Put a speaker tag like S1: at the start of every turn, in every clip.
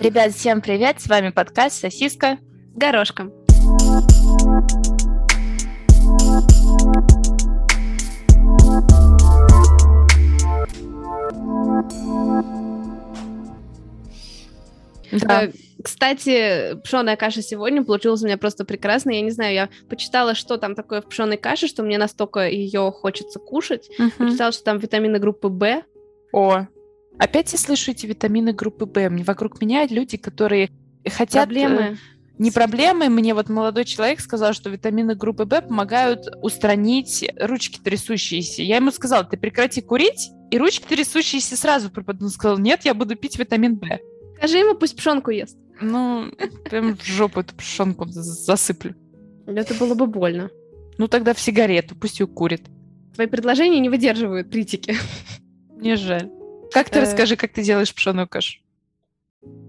S1: Ребят, всем привет! С вами подкаст «Сосиска
S2: с горошком». Да. Э, кстати, пшеная каша сегодня получилась у меня просто прекрасно. Я не знаю, я почитала, что там такое в пшеной каше, что мне настолько ее хочется кушать. Угу. Почитала, что там витамины группы В.
S1: О, опять я слышу эти витамины группы В. Вокруг меня люди, которые хотят...
S2: Проблемы. Э,
S1: не проблемы. Мне вот молодой человек сказал, что витамины группы В помогают устранить ручки трясущиеся. Я ему сказала, ты прекрати курить, и ручки трясущиеся сразу. Он сказал, нет, я буду пить витамин В.
S2: Скажи ему, пусть пшенку ест.
S1: Ну, прям в жопу эту пшенку засыплю.
S2: Это было бы больно.
S1: Ну, тогда в сигарету, пусть ее курит.
S2: Твои предложения не выдерживают критики.
S1: Мне жаль. Как ты э. расскажи, как ты делаешь пшеную кашу?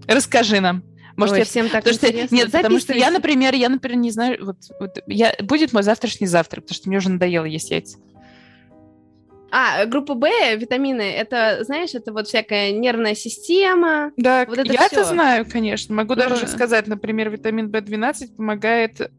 S1: Расскажи нам.
S2: Может, Ой, я всем так
S1: потому интересно. Что, нет, потому что я, например, я, например, не знаю, вот, вот я, будет мой завтрашний завтрак, потому что мне уже надоело есть яйца.
S2: А, группа Б, витамины, это, знаешь, это вот всякая нервная система.
S1: Да, вот это я это знаю, конечно. Могу даже uh сказать, например, витамин В12 помогает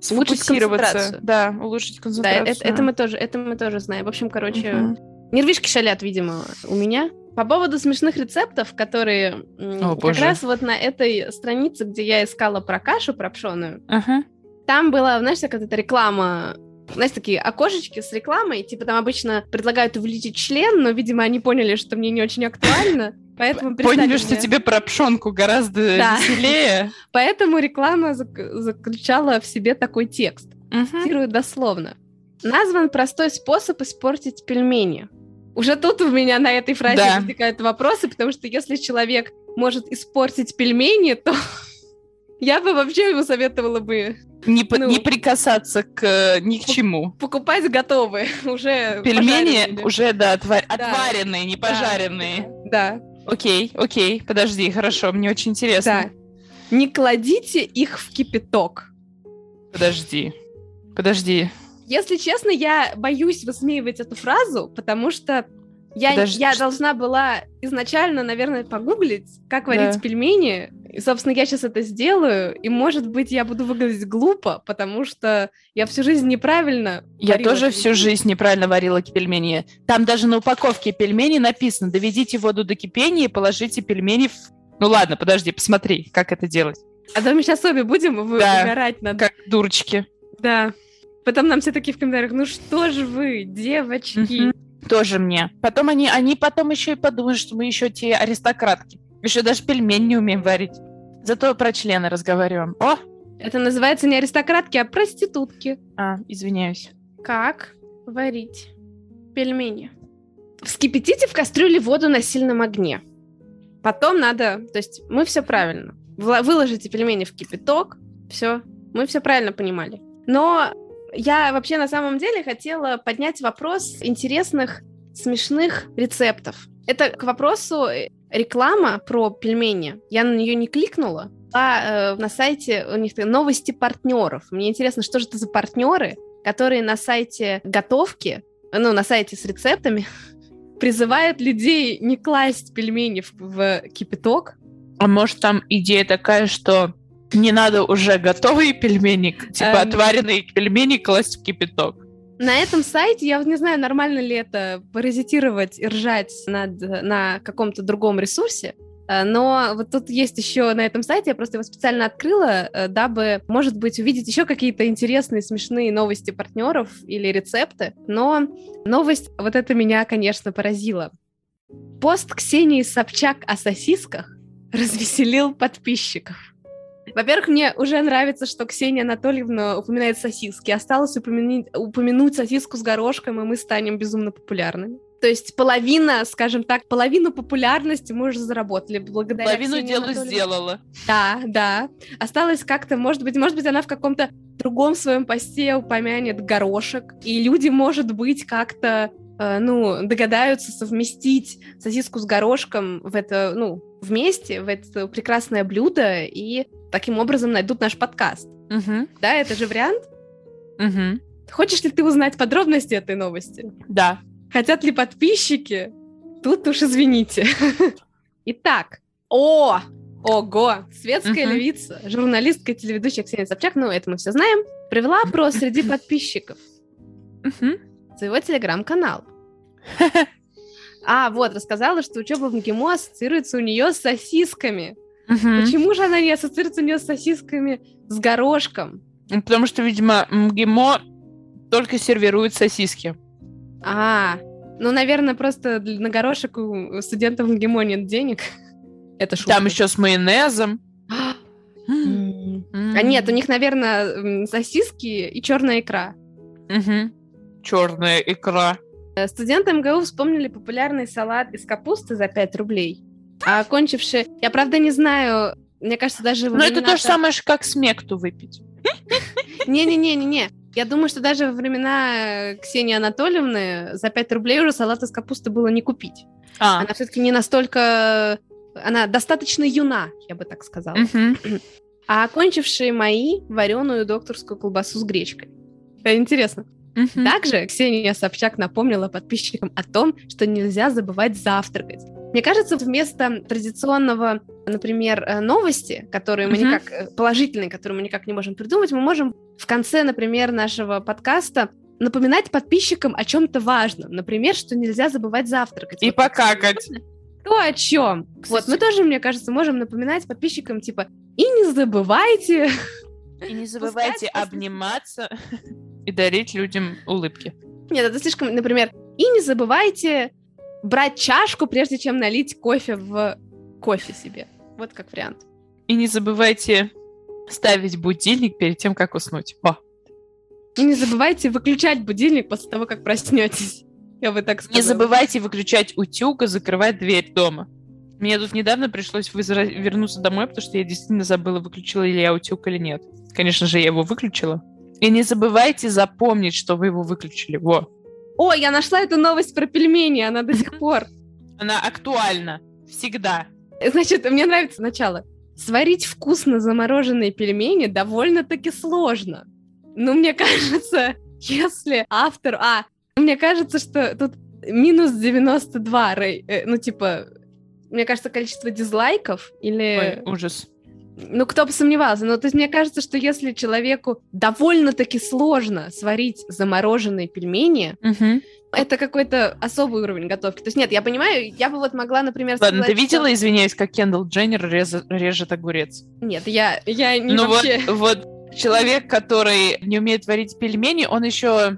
S1: сфокусироваться. Да, улучшить концентрацию.
S2: Да, это, это, мы тоже, это мы тоже знаем. В общем, короче, uh нервишки шалят, видимо, у меня. По поводу смешных рецептов, которые О, как раз вот на этой странице, где я искала про кашу, про пшеную, uh там была, знаешь, какая-то реклама знаешь, такие окошечки с рекламой, типа там обычно предлагают увеличить член, но, видимо, они поняли, что мне не очень актуально, поэтому
S1: Поняли, мне... что тебе про пшенку гораздо да. веселее.
S2: Поэтому реклама заключала в себе такой текст. Цитирую дословно. Назван простой способ испортить пельмени. Уже тут у меня на этой фразе да. возникают вопросы, потому что если человек может испортить пельмени, то я бы вообще ему советовала бы
S1: не, ну, не прикасаться к ни к чему.
S2: Покупать готовые, уже
S1: Пельмени уже, да, отвар... да. отваренные, не пожаренные.
S2: Да.
S1: Окей, окей, подожди, хорошо, мне очень интересно.
S2: Да. Не кладите их в кипяток.
S1: Подожди, подожди.
S2: Если честно, я боюсь высмеивать эту фразу, потому что я, Подожди, я должна была изначально, наверное, погуглить, как варить да. пельмени, и, собственно, я сейчас это сделаю, и, может быть, я буду выглядеть глупо, потому что я всю жизнь неправильно
S1: Я тоже пельмени. всю жизнь неправильно варила пельмени. Там даже на упаковке пельменей написано «Доведите воду до кипения и положите пельмени в...» Ну ладно, подожди, посмотри, как это делать.
S2: А то мы сейчас обе будем да, выгорать над...
S1: как дурочки.
S2: Да. Потом нам все такие в комментариях, ну что же вы, девочки.
S1: Угу. Тоже мне. Потом они, они потом еще и подумают, что мы еще те аристократки. Еще даже пельмень не умеем варить. Зато про члены разговариваем. О!
S2: Это называется не аристократки, а проститутки.
S1: А, извиняюсь.
S2: Как варить пельмени? Вскипятите в кастрюле воду на сильном огне. Потом надо... То есть мы все правильно. Выложите пельмени в кипяток. Все. Мы все правильно понимали. Но я вообще на самом деле хотела поднять вопрос интересных, смешных рецептов. Это к вопросу э, реклама про пельмени. Я на нее не кликнула, а э, на сайте у них новости партнеров. Мне интересно, что же это за партнеры, которые на сайте готовки, ну, на сайте с рецептами, призывают людей не класть пельмени в, в кипяток.
S1: А может, там идея такая, что не надо уже готовые пельмени, типа эм... отваренные пельмени класть в кипяток?
S2: На этом сайте, я не знаю, нормально ли это паразитировать и ржать над, на каком-то другом ресурсе, э, но вот тут есть еще на этом сайте, я просто его специально открыла, э, дабы, может быть, увидеть еще какие-то интересные, смешные новости партнеров или рецепты. Но новость вот это меня, конечно, поразила. Пост Ксении Собчак о сосисках развеселил подписчиков. Во-первых, мне уже нравится, что Ксения Анатольевна упоминает сосиски. Осталось упомянуть, упомянуть сосиску с горошком, и мы станем безумно популярными. То есть половина, скажем так, половину популярности мы уже заработали благодаря
S1: Половину дела сделала.
S2: Да, да. Осталось как-то, может быть, может быть, она в каком-то другом своем посте упомянет горошек, и люди, может быть, как-то э, ну, догадаются совместить сосиску с горошком в это, ну, вместе, в это прекрасное блюдо, и таким образом найдут наш подкаст. Угу. Да, это же вариант?
S1: Угу.
S2: Хочешь ли ты узнать подробности этой новости?
S1: Да.
S2: Хотят ли подписчики? Тут уж извините. Итак, о, Ого! Светская
S1: Мгм.
S2: львица, журналистка и телеведущая Ксения Собчак, ну, это мы все знаем, провела опрос среди подписчиков
S1: Мгм.
S2: своего телеграм-канала. А, вот, рассказала, что учеба в МГИМО ассоциируется у нее с сосисками.
S1: Мгм.
S2: Почему же она не ассоциируется у нее с сосисками с горошком?
S1: Ну, Потому что, видимо, МГИМО только сервирует сосиски.
S2: А, ну, наверное, просто на горошек у студентов МГИМО нет денег. Это шутка.
S1: Там еще с майонезом.
S2: М. А нет, у них, наверное, сосиски и черная икра.
S1: Черная икра.
S2: Э, Студенты МГУ вспомнили популярный салат из капусты за 5 рублей. А окончившие... Я, правда, не знаю, мне кажется, даже...
S1: Ну, это то же самое, как смекту выпить.
S2: Не-не-не-не-не. Я думаю, что даже во времена э, Ксении Анатольевны за 5 рублей уже салат из капусты было не купить.
S1: А,
S2: Она все-таки не настолько... Она достаточно юна, я бы так сказала.
S1: мгм.
S2: А окончившие мои вареную докторскую колбасу с гречкой. Это интересно.
S1: Мгм.
S2: Также Ксения Собчак напомнила подписчикам о том, что нельзя забывать завтракать. Мне кажется, вместо традиционного, например, э, новости, которые мы никак э, положительные, которые мы никак не можем придумать, мы можем в конце, например, нашего подкаста напоминать подписчикам о чем-то важном. Например, что нельзя забывать завтракать.
S1: И
S2: Вот
S1: покакать.
S2: То о чем? Вот
S1: Кстати-
S2: мы тоже, мне кажется, можем напоминать подписчикам типа и не забывайте.
S1: И не забывайте обниматься и дарить людям улыбки.
S2: Нет, это слишком, например, и не забывайте брать чашку, прежде чем налить кофе в кофе себе. Вот как вариант.
S1: И не забывайте ставить будильник перед тем, как уснуть. О,
S2: И не забывайте выключать будильник после того, как проснетесь. Я бы так сказала.
S1: не забывайте выключать утюг и закрывать дверь дома. Мне тут недавно пришлось вызра- вернуться домой, потому что я действительно забыла, выключила ли я утюг или нет. Конечно же, я его выключила. И не забывайте запомнить, что вы его выключили. Во.
S2: О, я нашла эту новость про пельмени, она до сих пор.
S1: Она актуальна. Всегда.
S2: Значит, мне нравится начало. Сварить вкусно замороженные пельмени довольно-таки сложно. Ну, мне кажется, если автор... А, мне кажется, что тут минус 92, Рэй. Э, ну, типа, мне кажется, количество дизлайков или...
S1: Ой, ужас.
S2: Ну, кто бы сомневался. Но то есть мне кажется, что если человеку довольно-таки сложно сварить замороженные пельмени,
S1: Мгм.
S2: это какой-то особый уровень готовки. То есть нет, я понимаю, я бы вот могла, например,
S1: Ладно, ты
S2: сказать, что-
S1: видела, извиняюсь, как Кендалл Дженнер реза- режет огурец?
S2: Нет, я, я не
S1: ну
S2: вообще...
S1: вот, вот человек, который не умеет варить пельмени, он еще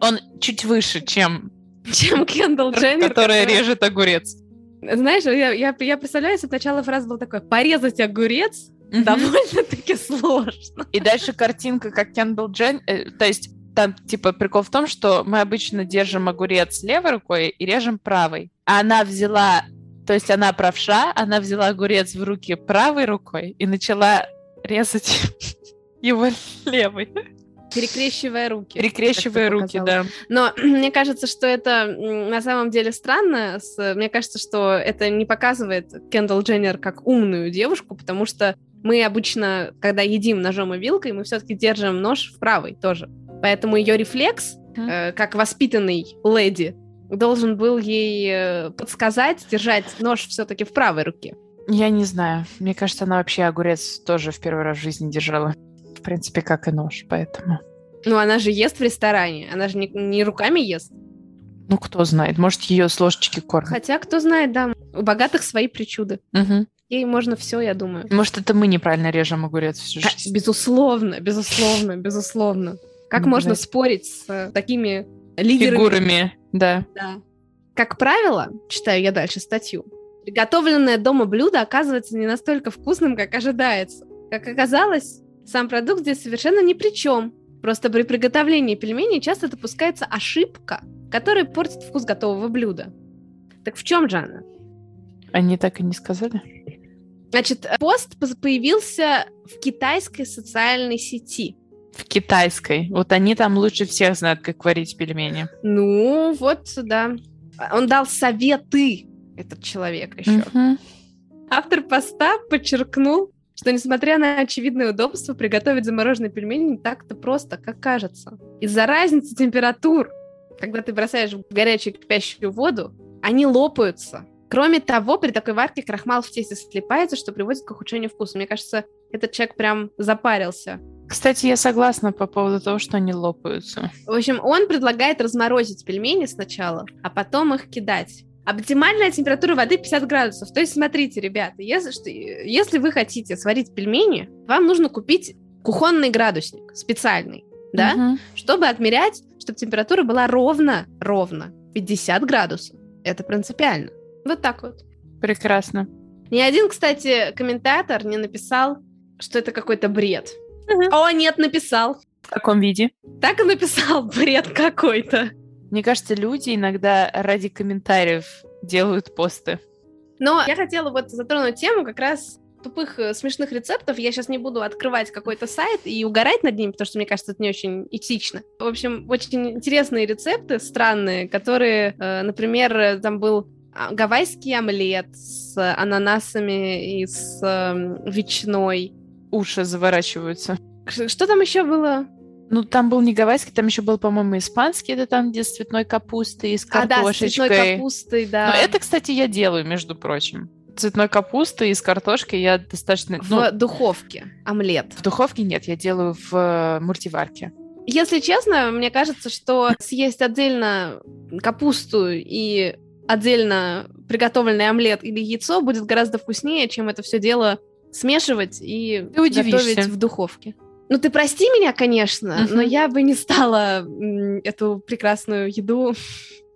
S1: он чуть выше, чем
S2: чем Кендалл Дженнер.
S1: которая режет огурец.
S2: Знаешь, я, я, я представляю, если бы начало фразы было такое, порезать огурец
S1: Мгм.
S2: довольно-таки сложно.
S1: И дальше картинка, как Кендалл Джен... э, то есть там, типа, прикол в том, что мы обычно держим огурец левой рукой и режем правой. А она взяла... То есть она правша, она взяла огурец в руки правой рукой и начала резать его левой,
S2: Перекрещивая руки.
S1: перекрещивая руки, да.
S2: Но мне кажется, что это на самом деле странно. Мне кажется, что это не показывает Кендалл Дженнер как умную девушку, потому что мы обычно, когда едим ножом и вилкой, мы все-таки держим нож в правой тоже. Поэтому ее рефлекс, э, как воспитанный леди, должен был ей э, подсказать держать нож все-таки в правой руке.
S1: Я не знаю. Мне кажется, она вообще огурец тоже в первый раз в жизни держала. В принципе, как и нож, поэтому...
S2: Ну, она же ест в ресторане, она же не, не руками ест.
S1: Ну, кто знает, может, ее с ложечки кормят.
S2: Хотя, кто знает, да, у богатых свои причуды.
S1: Мгм.
S2: Ей можно все, я думаю.
S1: Может, это мы неправильно режем огурец всю
S2: Ка-
S1: жизнь.
S2: Безусловно, безусловно, безусловно. Как
S1: Ну,
S2: можно спорить с э, такими лидерами?
S1: Фигурами, да.
S2: Да. Как правило, читаю я дальше статью, приготовленное дома блюдо оказывается не настолько вкусным, как ожидается. Как оказалось, сам продукт здесь совершенно ни при чем. Просто при приготовлении пельменей часто допускается ошибка, которая портит вкус готового блюда. Так в чем же она?
S1: Они так и не сказали?
S2: Значит, пост пос- появился в китайской социальной сети.
S1: В китайской. Вот они там лучше всех знают, как варить пельмени.
S2: Ну, вот, да. Он дал советы, этот человек еще.
S1: Мгм.
S2: Автор поста подчеркнул, что несмотря на очевидное удобство, приготовить замороженные пельмени не так-то просто, как кажется. Из-за разницы температур, когда ты бросаешь в горячую кипящую воду, они лопаются, Кроме того, при такой варке крахмал в тесте слипается, что приводит к ухудшению вкуса. Мне кажется, этот человек прям запарился.
S1: Кстати, я согласна по поводу того, что они лопаются.
S2: В общем, он предлагает разморозить пельмени сначала, а потом их кидать. Оптимальная температура воды 50 градусов. То есть, смотрите, ребята, если, если вы хотите сварить пельмени, вам нужно купить кухонный градусник специальный, да,
S1: Мгм.
S2: чтобы отмерять, чтобы температура была ровно, ровно 50 градусов. Это принципиально. Вот так вот.
S1: Прекрасно.
S2: Ни один, кстати, комментатор не написал, что это какой-то бред.
S1: Мгм.
S2: О, нет, написал.
S1: В каком виде?
S2: Так и написал, бред какой-то.
S1: Мне кажется, люди иногда ради комментариев делают посты.
S2: Но я хотела вот затронуть тему как раз тупых э, смешных рецептов. Я сейчас не буду открывать какой-то сайт и угорать над ними, потому что мне кажется, это не очень этично. В общем, очень интересные рецепты, странные, которые, э, например, там был а, гавайский омлет с ананасами и с эм, ветчиной.
S1: Уши заворачиваются.
S2: Что там еще было?
S1: Ну, там был не гавайский, там еще был, по-моему, испанский. Это там, где с цветной капустой и с
S2: А, да, с
S1: картошечкой.
S2: цветной капустой, да.
S1: Но это, кстати, я делаю, между прочим. Цветной капустой и с картошкой я достаточно...
S2: в
S1: ну,
S2: духовке омлет.
S1: в духовке нет, я делаю в э, мультиварке.
S2: Если честно, мне кажется, что съесть отдельно капусту и отдельно приготовленный омлет или яйцо будет гораздо вкуснее, чем это все дело смешивать и
S1: Ты удивишься.
S2: готовить в духовке. Ну, ты прости меня, конечно,
S1: Мгм.
S2: но я бы не стала эту прекрасную еду.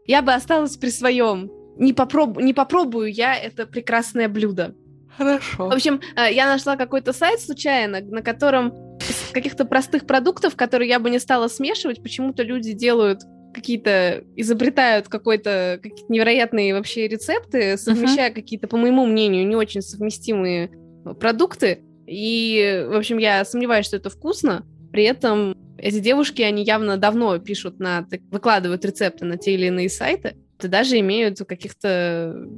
S2: Я бы осталась при своем. Не, попроб... не попробую я это прекрасное блюдо.
S1: Хорошо.
S2: В общем, э, я нашла какой-то сайт случайно, на котором из каких-то простых продуктов, которые я бы не стала смешивать, почему-то люди делают какие-то, изобретают какой-то какие-то невероятные вообще рецепты, совмещая какие-то, по моему мнению, не очень совместимые продукты. И, в общем, я сомневаюсь, что это вкусно. При этом эти девушки, они явно давно пишут на, выкладывают рецепты на те или иные сайты. И даже имеют каких-то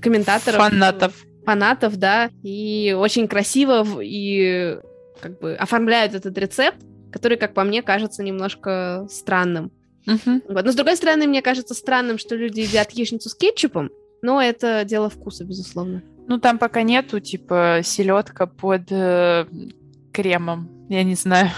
S2: комментаторов.
S1: Фанатов.
S2: фанатов, да, и очень красиво и как бы оформляют этот рецепт, который, как по мне, кажется немножко странным.
S1: Мгм.
S2: Вот. Но, с другой стороны, мне кажется странным, что люди едят яичницу с кетчупом, но это дело вкуса, безусловно.
S1: Ну, там пока нету, типа, селедка под э, кремом. Я не знаю.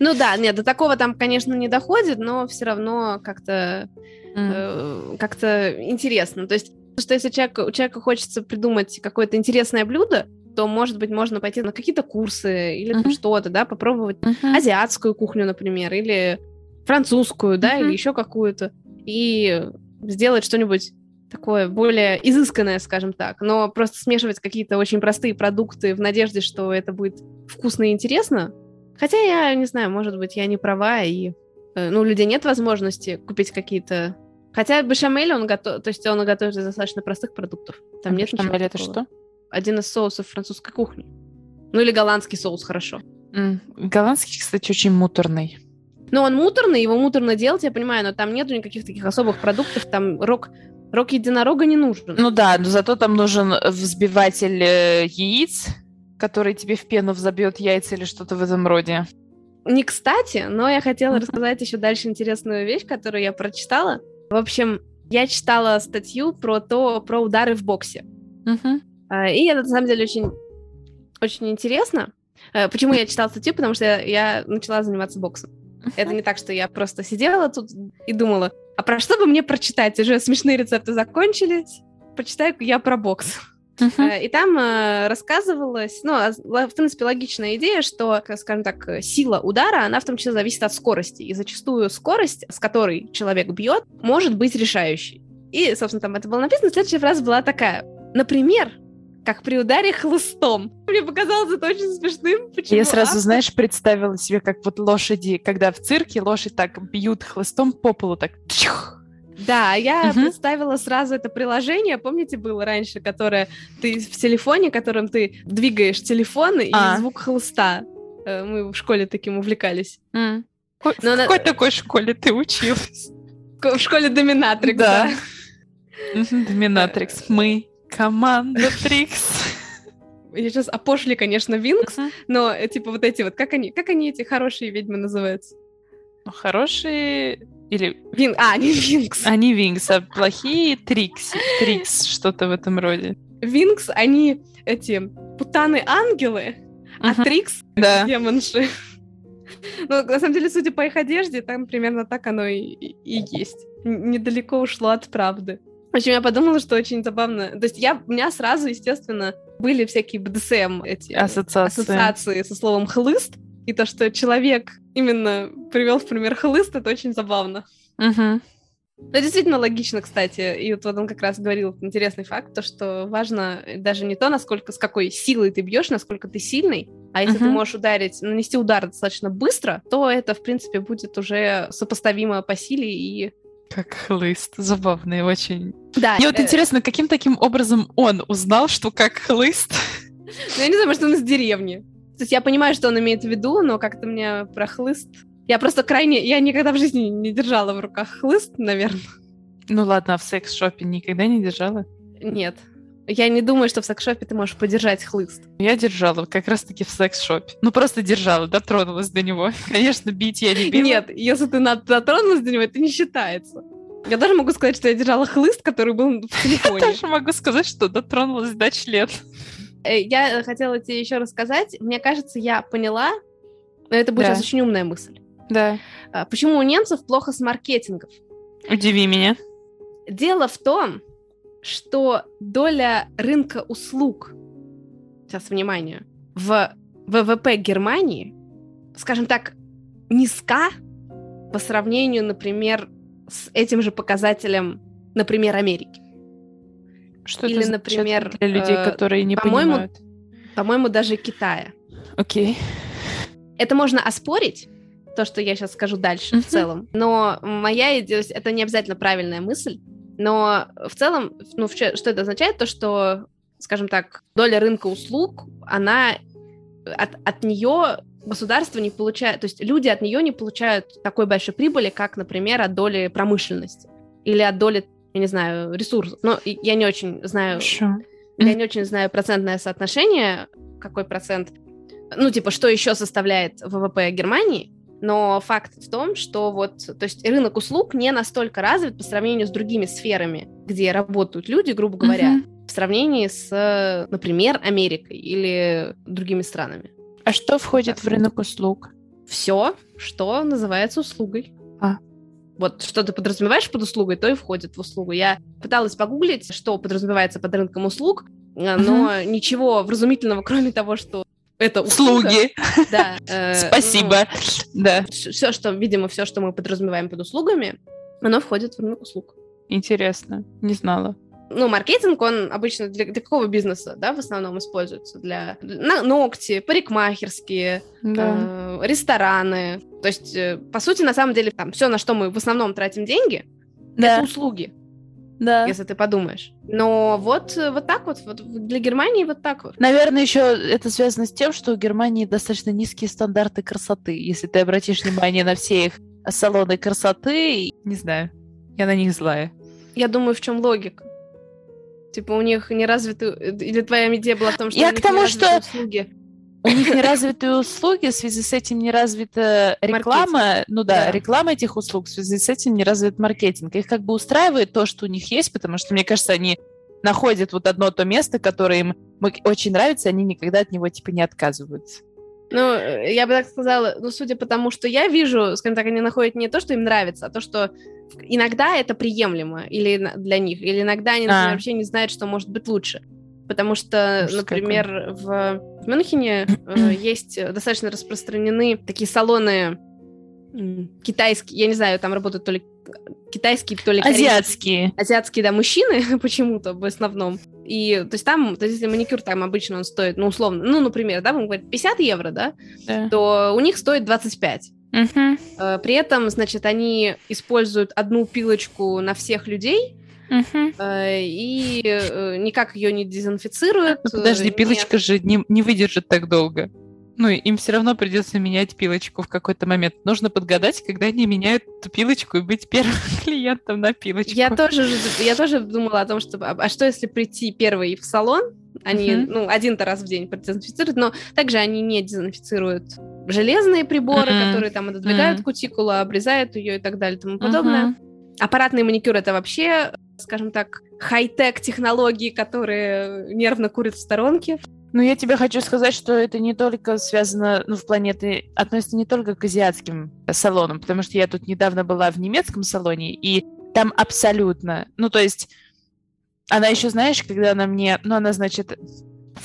S2: Ну да, нет, до такого там, конечно, не доходит, но все равно как-то э, как-то интересно. То есть, что если человек, у человека хочется придумать какое-то интересное блюдо, то, может быть, можно пойти на какие-то курсы или
S1: Мгм.
S2: что-то, да, попробовать
S1: Мгм.
S2: азиатскую кухню, например, или французскую, да,
S1: Мгм.
S2: или еще какую-то, и сделать что-нибудь такое более изысканное, скажем так, но просто смешивать какие-то очень простые продукты в надежде, что это будет вкусно и интересно. Хотя я не знаю, может быть, я не права, и э, ну, у людей нет возможности купить какие-то... Хотя бешамель, он готов, то есть он готовит из достаточно простых продуктов. Там нет ничего
S1: Бешамель это
S2: такого.
S1: что?
S2: Один из соусов французской кухни. Ну или голландский соус, хорошо.
S1: М, Голландский, кстати, очень муторный.
S2: Ну, он муторный, его муторно делать, я понимаю, но там нету никаких таких особых продуктов, там рог, рог единорога не нужен.
S1: Ну да, но зато там нужен взбиватель э, яиц, который тебе в пену взобьет яйца или что-то в этом роде.
S2: Не кстати, но я хотела рассказать еще дальше интересную вещь, которую я прочитала. В общем, я читала статью про то, про удары в боксе. А, И это, на самом деле, очень, очень интересно. Э, Почему я читала статью? Потому что я, я начала заниматься боксом. Это не так, что я просто сидела тут и думала, а про что бы мне прочитать? Уже смешные рецепты закончились. Почитаю я про бокс. Э, И там э, рассказывалось, ну, а, в принципе, логичная идея, что, к- скажем так, э, сила удара, она в том числе зависит от скорости. И зачастую скорость, с которой человек бьет, может быть решающей. И, собственно, там это было написано. Следующая фраза была такая. Например, как при ударе хлыстом. Мне показалось это очень смешным. Почему?
S1: Я сразу,
S2: автор-
S1: знаешь, представила себе, как вот лошади, когда в цирке лошадь так бьют хлыстом по полу, так.
S2: Да, я
S1: Мгм.
S2: представила сразу это приложение, помните, было раньше, которое ты в телефоне, которым ты двигаешь телефон и
S1: А.
S2: звук хлыста. Э, Мы в школе таким увлекались.
S1: Ко-
S2: Но
S1: В
S2: она-
S1: какой такой школе ты училась?
S2: В школе Доминатрикс,
S1: Да. Доминатрикс. Мы команда Трикс.
S2: Я сейчас опошли, конечно, Винкс,
S1: Мгм.
S2: но э, типа вот эти вот, как они, как они эти хорошие ведьмы называются?
S1: Ну, Хорошие Или...
S2: Вин... А, они Винкс.
S1: Они Винкс, а плохие Трикси. Трикс, что-то в этом роде.
S2: Винкс, они эти путаны-ангелы, а
S1: Мгм.
S2: Трикс
S1: Да.
S2: демонши. Ну, на самом деле, судя по их одежде, там примерно так оно и, и- есть. Недалеко ушло от правды. В общем, я подумала, что очень забавно. То есть я, у меня сразу, естественно, были всякие БДСМ эти
S1: Ассоциация.
S2: ассоциации со словом хлыст. И то, что человек именно привел в пример хлыст, это очень забавно.
S1: Мгм.
S2: Это действительно логично, кстати. И вот, вот он как раз говорил интересный факт, то, что важно даже не то, насколько, с какой силой ты бьешь, насколько ты сильный, а если ты
S1: Мгм.
S2: можешь ударить, нанести удар достаточно быстро, то это, в принципе, будет уже сопоставимо по силе и...
S1: Как хлыст. Забавный очень.
S2: Да,
S1: Мне вот
S2: э,
S1: интересно, каким таким образом он узнал, что как хлыст?
S2: ну, я не знаю, может, он из деревни. То есть я понимаю, что он имеет в виду, но как-то мне про хлыст... Я просто крайне... Я никогда в жизни не держала в руках хлыст, наверное.
S1: Ну ладно, а в секс-шопе никогда не держала?
S2: Нет. Я не думаю, что в секс-шопе ты можешь подержать хлыст.
S1: Я держала как раз-таки в секс-шопе. Ну, просто держала, дотронулась до него. Конечно, бить я не била.
S2: Нет, если ты дотронулась до него, это не считается. Я даже могу сказать, что я держала хлыст, который был в телефоне.
S1: Тоже могу сказать, что дотронулась до член.
S2: Э, Я хотела тебе еще рассказать. Мне кажется, я поняла, но это будет
S1: Да.
S2: сейчас очень умная мысль.
S1: Да.
S2: А, Почему у немцев плохо с маркетингом?
S1: Удиви меня.
S2: Дело в том, что доля рынка услуг, сейчас внимание, в ВВП Германии, скажем так, низка по сравнению, например, с этим же показателем, например, Америки.
S1: Что
S2: Или, например,
S1: для людей,
S2: э,
S1: которые не
S2: по-моему,
S1: понимают?
S2: По-моему, даже Китая.
S1: Окей.
S2: Это можно оспорить, то, что я сейчас скажу дальше
S1: Мгм.
S2: в целом. Но моя идея, это не обязательно правильная мысль, но в целом, ну, что это означает? То, что, скажем так, доля рынка услуг, она от, от нее государство не получает, то есть люди от нее не получают такой большой прибыли, как, например, от доли промышленности или от доли, я не знаю, ресурсов. Но и- я не очень знаю
S1: Хорошо.
S2: я не очень знаю процентное соотношение, какой процент, ну, типа, что еще составляет ВВП Германии, но факт в том, что вот, то есть рынок услуг не настолько развит по сравнению с другими сферами, где работают люди, грубо говоря,
S1: Мгм.
S2: в сравнении с, например, Америкой или другими странами.
S1: А что входит в рынок услуг?
S2: Все, что называется услугой.
S1: А.
S2: Вот что ты подразумеваешь под услугой, то и входит в услугу. Я пыталась погуглить, что подразумевается под рынком услуг, э, но ничего вразумительного, кроме того, что это услуга.
S1: Слуги.
S2: Да. э,
S1: Спасибо. Да.
S2: все, что, видимо, все, что мы подразумеваем под услугами, оно входит в рынок услуг.
S1: Интересно. Не знала.
S2: Ну, маркетинг, он обычно для, для какого бизнеса, да, в основном используется? Для на- ногти, парикмахерские,
S1: Да.
S2: э, рестораны. То есть, э, по сути, на самом деле, там все, на что мы в основном тратим деньги, это услуги,
S1: Да.
S2: если ты подумаешь. Но вот, вот так вот, вот для Германии вот так вот.
S1: Наверное, еще это связано с тем, что у Германии достаточно низкие стандарты красоты. Если ты обратишь внимание на все их салоны красоты, не знаю, я на них злая.
S2: Я думаю, в чем логика? Типа у них не развиты... Или твоя идея была в том, что
S1: Я
S2: у
S1: к
S2: них
S1: тому,
S2: не
S1: что-
S2: услуги?
S1: У них не развитые услуги, в связи с этим не развита реклама. Ну да,
S2: Да.
S1: реклама этих услуг, в связи с этим не развит маркетинг. Их как бы устраивает то, что у них есть, потому что, мне кажется, они находят вот одно то место, которое им очень нравится, и они никогда от него типа не отказываются.
S2: Ну, я бы так сказала, ну, судя по тому, что я вижу, скажем так, они находят не то, что им нравится, а то, что иногда это приемлемо или для них, или иногда они, например,
S1: А.
S2: вообще не знают, что может быть лучше. Потому что,
S1: Ужас
S2: например, в, в Мюнхене э, есть достаточно распространены такие салоны китайские, я не знаю, там работают то ли китайские, то ли.
S1: Азиатские.
S2: азиатские, да, мужчины почему-то в основном. И, то есть там, то есть если маникюр там обычно он стоит, ну, условно, ну, например, да, мы говорим 50 евро, да,
S1: Да.
S2: то у них стоит 25.
S1: Мгм.
S2: Э, При этом, значит, они используют одну пилочку на всех людей Э, и э, никак ее не дезинфицируют.
S1: Ну, подожди,
S2: э,
S1: пилочка же не, не выдержит так долго. Ну, им все равно придется менять пилочку в какой-то момент. Нужно подгадать, когда они меняют эту пилочку и быть первым клиентом на пилочку.
S2: Я тоже, же- я тоже думала о том, что а, а что если прийти первый в салон, они,
S1: Мгм.
S2: ну, один-то раз в день продезинфицируют, но также они не дезинфицируют железные приборы,
S1: Мгм.
S2: которые там отодвигают
S1: Мгм.
S2: кутикулу, обрезают ее и так далее и тому подобное.
S1: Мгм.
S2: Аппаратный маникюр это вообще, скажем так, хай-тек технологии, которые нервно курят в сторонке.
S1: Ну, я тебе хочу сказать, что это не только связано, ну, в плане, это относится не только к азиатским салонам, потому что я тут недавно была в немецком салоне, и там абсолютно, ну, то есть, она еще, знаешь, когда она мне, ну, она, значит,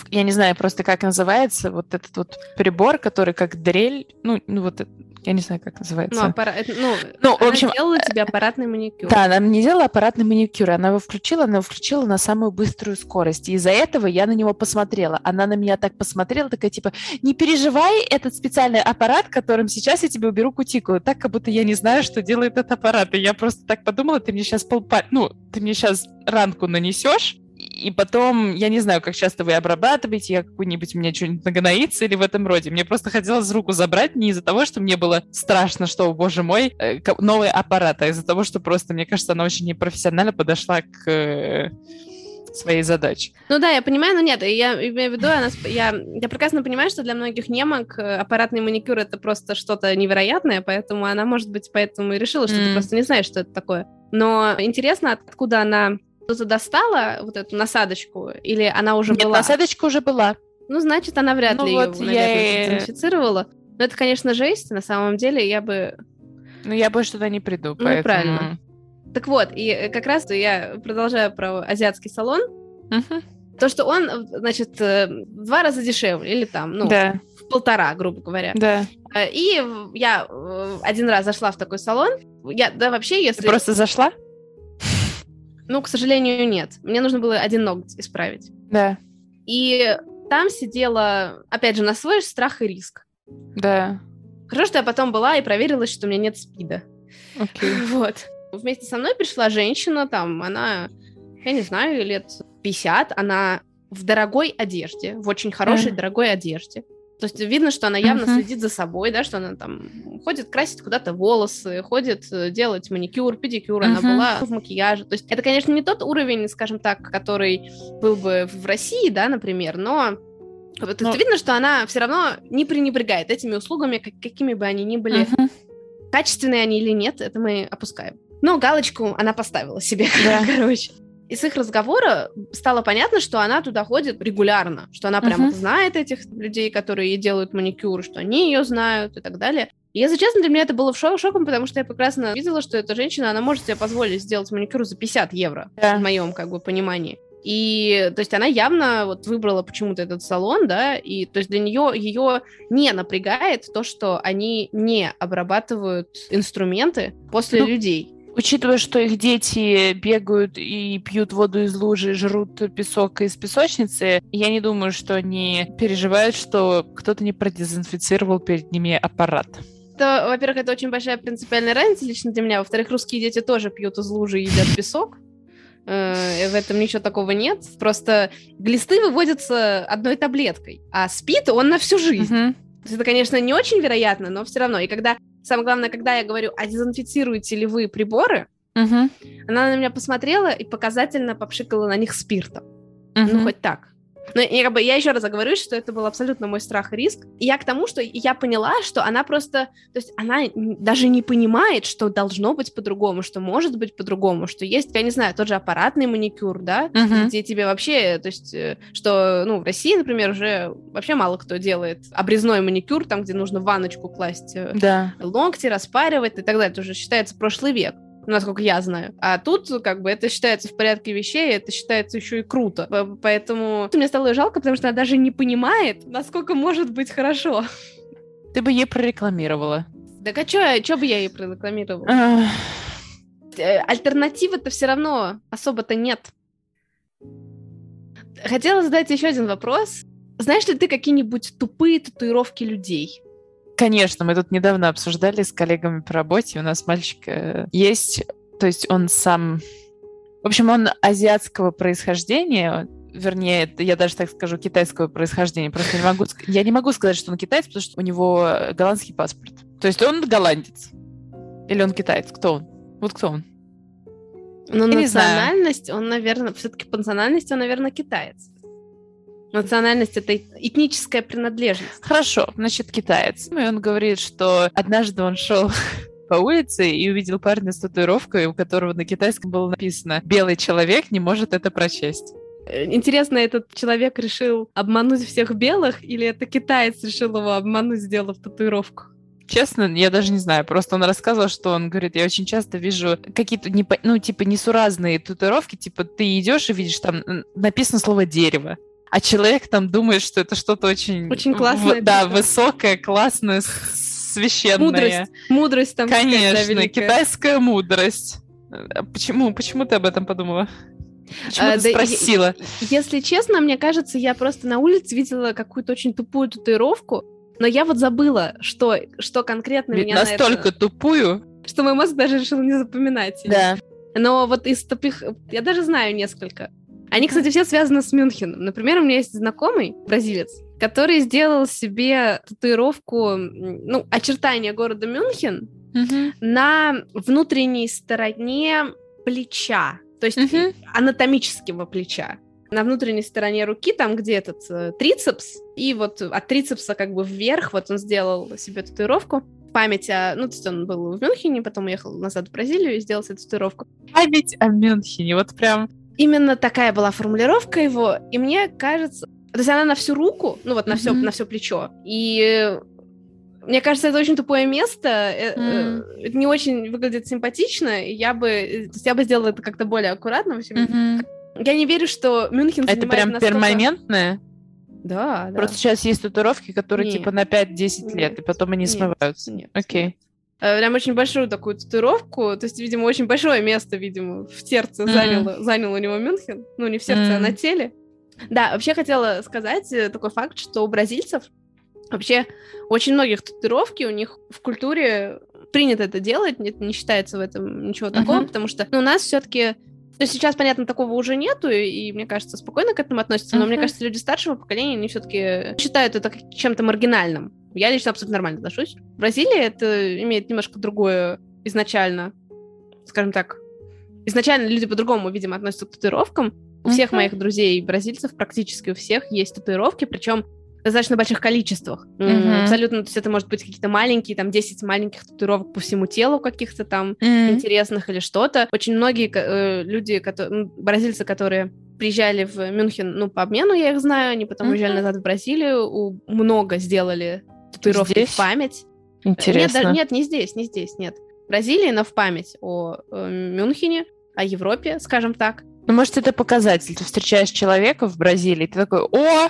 S1: я не знаю просто, как называется, вот этот вот прибор, который как дрель, ну, ну вот, я не знаю, как называется.
S2: Ну, аппара- ну,
S1: Ну, в общем,
S2: сделала тебе аппаратный маникюр.
S1: Да, она мне делала аппаратный маникюр. Она его включила, она его включила на самую быструю скорость. И из-за этого я на него посмотрела. Она на меня так посмотрела, такая типа, не переживай, этот специальный аппарат, которым сейчас я тебе уберу кутикулу. Так, как будто я не знаю, что делает этот аппарат. И я просто так подумала, ты мне сейчас полпа... Ну, ты мне сейчас ранку нанесешь, и потом, я не знаю, как часто вы обрабатываете, я какую-нибудь, у меня что-нибудь нагноится или в этом роде. Мне просто хотелось руку забрать не из-за того, что мне было страшно, что, боже мой, э, новый аппарат, а из-за того, что просто, мне кажется, она очень непрофессионально подошла к э, своей задаче.
S2: Ну да, я понимаю, но нет, я имею в виду, она, я, я прекрасно понимаю, что для многих немок э, аппаратный маникюр это просто что-то невероятное, поэтому она, может быть, поэтому и решила, что ты
S1: М.
S2: просто не знаешь, что это такое. Но интересно, откуда она что-то достала, вот эту насадочку, или она уже
S1: Нет,
S2: была?
S1: насадочка уже была.
S2: Ну, значит, она вряд
S1: Ну
S2: ли
S1: вот
S2: ее,
S1: я
S2: наверное, дезинфицировала. Но это, конечно, жесть, на самом деле, я бы...
S1: Но я больше туда не приду,
S2: Ну,
S1: поэтому...
S2: правильно. Так вот, и э, как раз я продолжаю про азиатский салон.
S1: Мгм.
S2: То, что он, значит, э, в два раза дешевле, или там, ну,
S1: Да,
S2: в полтора, грубо говоря.
S1: да.
S2: Э, И я один раз зашла в такой салон. Я, да, вообще,
S1: Ты
S2: если...
S1: просто зашла?
S2: Ну, к сожалению, нет. Мне нужно было один ноготь исправить.
S1: Да,
S2: И там сидела, опять же, на свой страх и риск.
S1: да.
S2: Хорошо, что я потом была и проверила, что у меня нет спида.
S1: Окей.
S2: Вот. Вместе со мной пришла женщина, там, она, я не знаю, лет 50, она в дорогой одежде, в очень хорошей
S1: Мгм.
S2: дорогой одежде. То есть видно, что она явно
S1: Мгм.
S2: следит за собой, да, что она там ходит красить куда-то волосы, ходит э, делать маникюр, педикюр, она
S1: Мгм.
S2: была в макияже. То есть это, конечно, не тот уровень, скажем так, который был бы в России, да, например, но вот
S1: Но-
S2: это видно, что она все равно не пренебрегает этими услугами, как- какими бы они ни были
S1: Мгм.
S2: Качественные они или нет, это мы опускаем. Но галочку она поставила себе,
S1: Да.
S2: короче. Из их разговора стало понятно, что она туда ходит регулярно, что она прямо
S1: Мгм.
S2: знает этих людей, которые ей делают маникюр, что они ее знают и так далее. И, если честно, для меня это было шо- шоком, потому что я прекрасно видела, что эта женщина, она может себе позволить сделать маникюр за 50 евро,
S1: Да.
S2: в моем как бы понимании. И, то есть, она явно вот выбрала почему-то этот салон, да, и, то есть, для нее ее не напрягает то, что они не обрабатывают инструменты после
S1: Ну,
S2: людей.
S1: Учитывая, что их дети бегают и пьют воду из лужи, жрут песок из песочницы, я не думаю, что они переживают, что кто-то не продезинфицировал перед ними аппарат.
S2: Это, во-первых, это очень большая принципиальная разница лично для меня. Во-вторых, русские дети тоже пьют из лужи и едят песок. Э, В этом ничего такого нет. Просто глисты выводятся одной таблеткой, а спит он на всю жизнь.
S1: Мгм.
S2: То есть это, конечно, не очень вероятно, но все равно. И когда, самое главное, когда я говорю, а дезинфицируете ли вы приборы,
S1: Мгм.
S2: она на меня посмотрела и показательно попшикала на них спиртом. Ну,
S1: Мгм.
S2: хоть так. Но я, как бы, я еще раз оговорюсь, что это был абсолютно мой страх и риск. И я к тому, что я поняла, что она просто... То есть она даже не понимает, что должно быть по-другому, что может быть по-другому, что есть, я не знаю, тот же аппаратный маникюр, да,
S1: Мгм.
S2: где тебе вообще... То есть, э, что, ну, в России, например, уже вообще мало кто делает обрезной маникюр, там, где нужно в ванночку класть э,
S1: Да.
S2: локти, распаривать и так далее. Это уже считается прошлый век насколько я знаю. А тут, как бы, это считается в порядке вещей, это считается еще и круто. Поэтому мне стало ее жалко, потому что она даже не понимает, насколько может быть хорошо.
S1: Ты бы ей прорекламировала.
S2: Так а что бы я ей прорекламировала? Э, Альтернативы-то все равно особо-то нет. Хотела задать еще один вопрос. Знаешь ли ты какие-нибудь тупые татуировки людей?
S1: Конечно, мы тут недавно обсуждали с коллегами по работе. У нас мальчик э, есть, то есть он сам... В общем, он азиатского происхождения, вернее, я даже так скажу, китайского происхождения. Просто не могу, я не могу сказать, что он китаец, потому что у него голландский паспорт. То есть он голландец. Или он китаец? Кто он? Вот кто он?
S2: Но
S1: Я
S2: национальность, он, наверное, все-таки по национальности он, наверное, китаец. Национальность — это этническая принадлежность.
S1: Хорошо, значит, китаец. И он говорит, что однажды он шел по улице и увидел парня с татуировкой, у которого на китайском было написано «Белый человек не может это прочесть».
S2: Э, интересно, этот человек решил обмануть всех белых, или это китаец решил его обмануть, сделав татуировку?
S1: Честно, я даже не знаю. Просто он рассказывал, что он говорит, я очень часто вижу какие-то, ну, типа, несуразные татуировки, типа, ты идешь и видишь, там написано слово «дерево», а человек там думает, что это что-то очень...
S2: Очень классное.
S1: В, да, высокое, классное, священное.
S2: Мудрость. Мудрость там.
S1: Конечно, да, китайская мудрость. А почему, почему ты об этом подумала? Почему а, ты да спросила?
S2: Если честно, мне кажется, я просто на улице видела какую-то очень тупую татуировку, но я вот забыла, что, что конкретно
S1: Ведь
S2: меня
S1: настолько
S2: на это...
S1: тупую,
S2: что мой мозг даже решил не запоминать.
S1: Да.
S2: Но вот из тупых... Я даже знаю несколько. Они, кстати, все связаны с Мюнхеном. Например, у меня есть знакомый бразилец, который сделал себе татуировку, ну, очертания города Мюнхен
S1: угу.
S2: на внутренней стороне плеча, то есть угу. анатомического плеча. На внутренней стороне руки, там, где этот э, трицепс, и вот от трицепса как бы вверх, вот он сделал себе татуировку память о... Ну, то есть он был в Мюнхене, потом уехал назад в Бразилию и сделал себе татуировку.
S1: Память о Мюнхене, вот прям...
S2: Именно такая была формулировка его, и мне кажется... То есть она на всю руку, ну вот на все, mm-hmm. на все плечо. И мне кажется, это очень тупое место. Mm. Это не очень выглядит симпатично. Я бы, то есть я бы сделала это как-то более аккуратно. В общем, mm-hmm. Я не верю, что Мюнхен
S1: Это прям настолько... перманентное?
S2: Да, да.
S1: Просто сейчас есть татуировки, которые нет, типа на 5-10 лет, и потом они нет, смываются. Нет. Окей.
S2: Э, прям очень большую такую татуировку, то есть, видимо, очень большое место, видимо, в сердце mm-hmm. заняло, занял у него Мюнхен. Ну, не в сердце, mm-hmm. а на теле. Да, вообще хотела сказать э, такой факт, что у бразильцев вообще очень многих татуировки, у них в культуре принято это делать, это не считается в этом ничего такого, mm-hmm. потому что ну, у нас все-таки то есть сейчас, понятно, такого уже нету, и, мне кажется, спокойно к этому относятся, но uh-huh. мне кажется, люди старшего поколения, они все-таки считают это чем-то маргинальным. Я лично абсолютно нормально отношусь. В Бразилии это имеет немножко другое изначально, скажем так, изначально люди по-другому, видимо, относятся к татуировкам. У uh-huh. всех моих друзей бразильцев, практически у всех, есть татуировки, причем достаточно больших количествах. Mm-hmm. Абсолютно, то есть это может быть какие-то маленькие, там, 10 маленьких татуировок по всему телу каких-то там mm-hmm. интересных или что-то. Очень многие э, люди, которые, бразильцы, которые приезжали в Мюнхен, ну, по обмену я их знаю, они потом mm-hmm. уезжали назад в Бразилию, у, много сделали татуировки здесь? в память.
S1: Интересно.
S2: Нет, да, нет, не здесь, не здесь, нет. В Бразилии, но в память о, о Мюнхене, о Европе, скажем так.
S1: Ну, может, это показатель. Ты встречаешь человека в Бразилии, ты такой, о,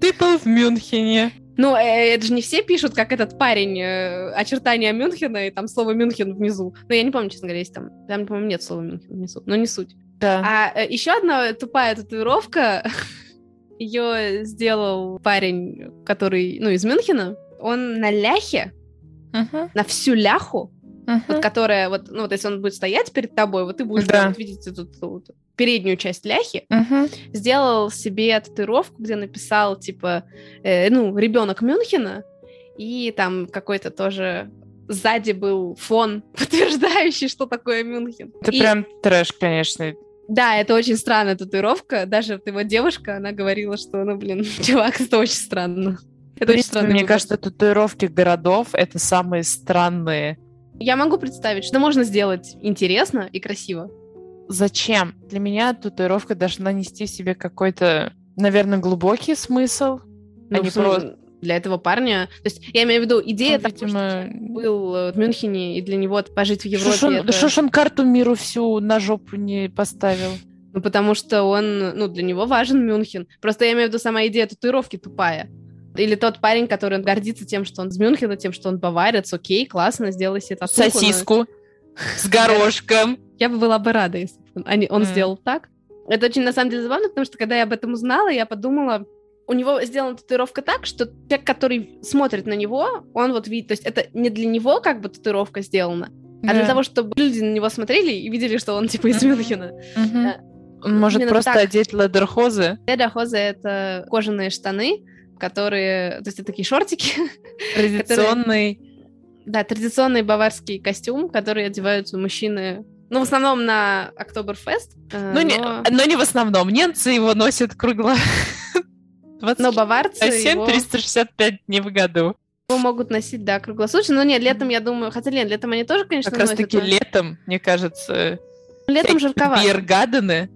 S1: ты был в Мюнхене.
S2: Ну, э, это же не все пишут, как этот парень, э, очертания Мюнхена и там слово Мюнхен внизу. Но я не помню, честно говоря, есть там. Там, по-моему, нет слова Мюнхен внизу, но не суть.
S1: Да.
S2: А э, еще одна тупая татуировка. Ее сделал парень, который, ну, из Мюнхена. Он на ляхе, uh-huh. на всю ляху, uh-huh. вот которая, вот, ну, вот если он будет стоять перед тобой, вот ты будешь да. вот, видеть эту, эту, переднюю часть ляхи,
S1: uh-huh.
S2: сделал себе татуировку, где написал, типа, э, ну, ребенок Мюнхена, и там какой-то тоже сзади был фон, подтверждающий, что такое Мюнхен.
S1: Это
S2: и...
S1: прям трэш, конечно.
S2: Да, это очень странная татуировка. Даже вот его девушка, она говорила, что, ну, блин, чувак, это очень странно.
S1: Это очень странно. Мне кажется, татуировки городов — это самые странные.
S2: Я могу представить, что можно сделать интересно и красиво
S1: зачем? Для меня татуировка должна нести в себе какой-то, наверное, глубокий смысл,
S2: а ну, а не просто... Для этого парня... То есть я имею в виду, идея ну, видимо... того, что был в Мюнхене, и для него пожить в Европе... Что
S1: это... он карту миру всю на жопу не поставил?
S2: Ну, потому что он, ну, для него важен Мюнхен. Просто я имею в виду, сама идея татуировки тупая. Или тот парень, который гордится тем, что он из Мюнхена, тем, что он баварец, окей, классно, сделай себе
S1: татуировку. Сосиску но... с горошком.
S2: Я бы была бы рада, если он, он mm. сделал так. Это очень, на самом деле, забавно, потому что, когда я об этом узнала, я подумала, у него сделана татуировка так, что человек, который смотрит на него, он вот видит, то есть это не для него как бы татуировка сделана, да. а для того, чтобы люди на него смотрели и видели, что он типа из Мюнхена.
S1: Mm-hmm. Он может просто так. одеть ледерхозы.
S2: Ледерхозы — это кожаные штаны, которые, то есть это такие шортики.
S1: Традиционный.
S2: Которые, да, традиционный баварский костюм, который одевают мужчины ну, в основном на Октоберфест.
S1: Э, но, но... Не, но не в основном. Немцы его носят кругло.
S2: Но баварцы
S1: 7
S2: его,
S1: 365 дней в году.
S2: его могут носить, да, круглосуточно. Но нет, летом, я думаю, хотя нет, летом они тоже, конечно,
S1: Как раз
S2: носят,
S1: таки
S2: но
S1: летом, мне кажется,
S2: летом жарковато.
S1: Биргадены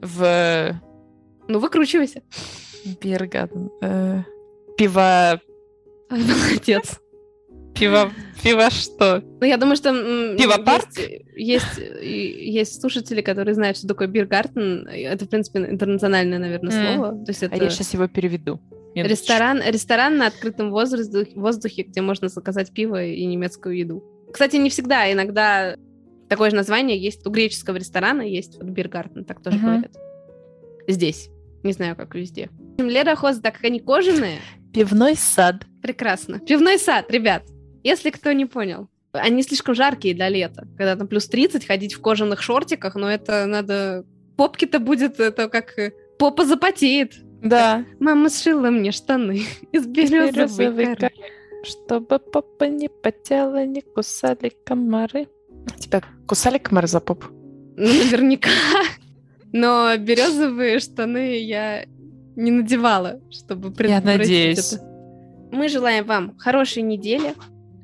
S1: в...
S2: Ну, выкручивайся.
S1: Биргаден... э, Пиво...
S2: Молодец.
S1: Пиво... Пиво что?
S2: Ну, я думаю, что м,
S1: Пивопарк?
S2: есть, есть, есть слушатели, которые знают, что такое биргартен. Это, в принципе, интернациональное, наверное,
S1: М.
S2: слово. То есть
S1: А
S2: это
S1: я сейчас его переведу.
S2: Ресторан, ресторан на открытом воздухе, воздухе, где можно заказать пиво и немецкую еду. Кстати, не всегда. Иногда такое же название есть у греческого ресторана, есть вот биргартен, так тоже
S1: Мгм.
S2: говорят. Здесь. Не знаю, как везде. Ледохозы, так как они кожаные,
S1: Пивной сад.
S2: Прекрасно. Пивной сад, ребят, если кто не понял. Они слишком жаркие для лета. Когда там плюс 30, ходить в кожаных шортиках, но это надо... Попки-то будет, это как... э, Попа запотеет.
S1: Да.
S2: Мама сшила мне штаны из березовой
S1: коры. Чтобы попа не потела, не кусали комары. Тебя кусали комары за попу?
S2: Ну, наверняка. Но березовые штаны я не надевала, чтобы предотвратить
S1: надеюсь.
S2: это. Мы желаем вам хорошей недели,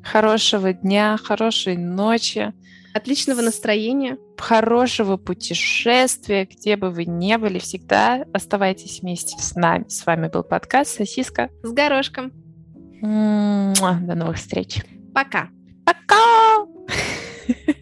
S1: Хорошего дня, хорошей ночи,
S2: отличного настроения.
S1: хорошего путешествия, где бы вы ни были, всегда оставайтесь вместе с нами. С вами был подкаст «Сосиска».
S2: С горошком.
S1: Муа. До новых встреч.
S2: Пока.
S1: Пока!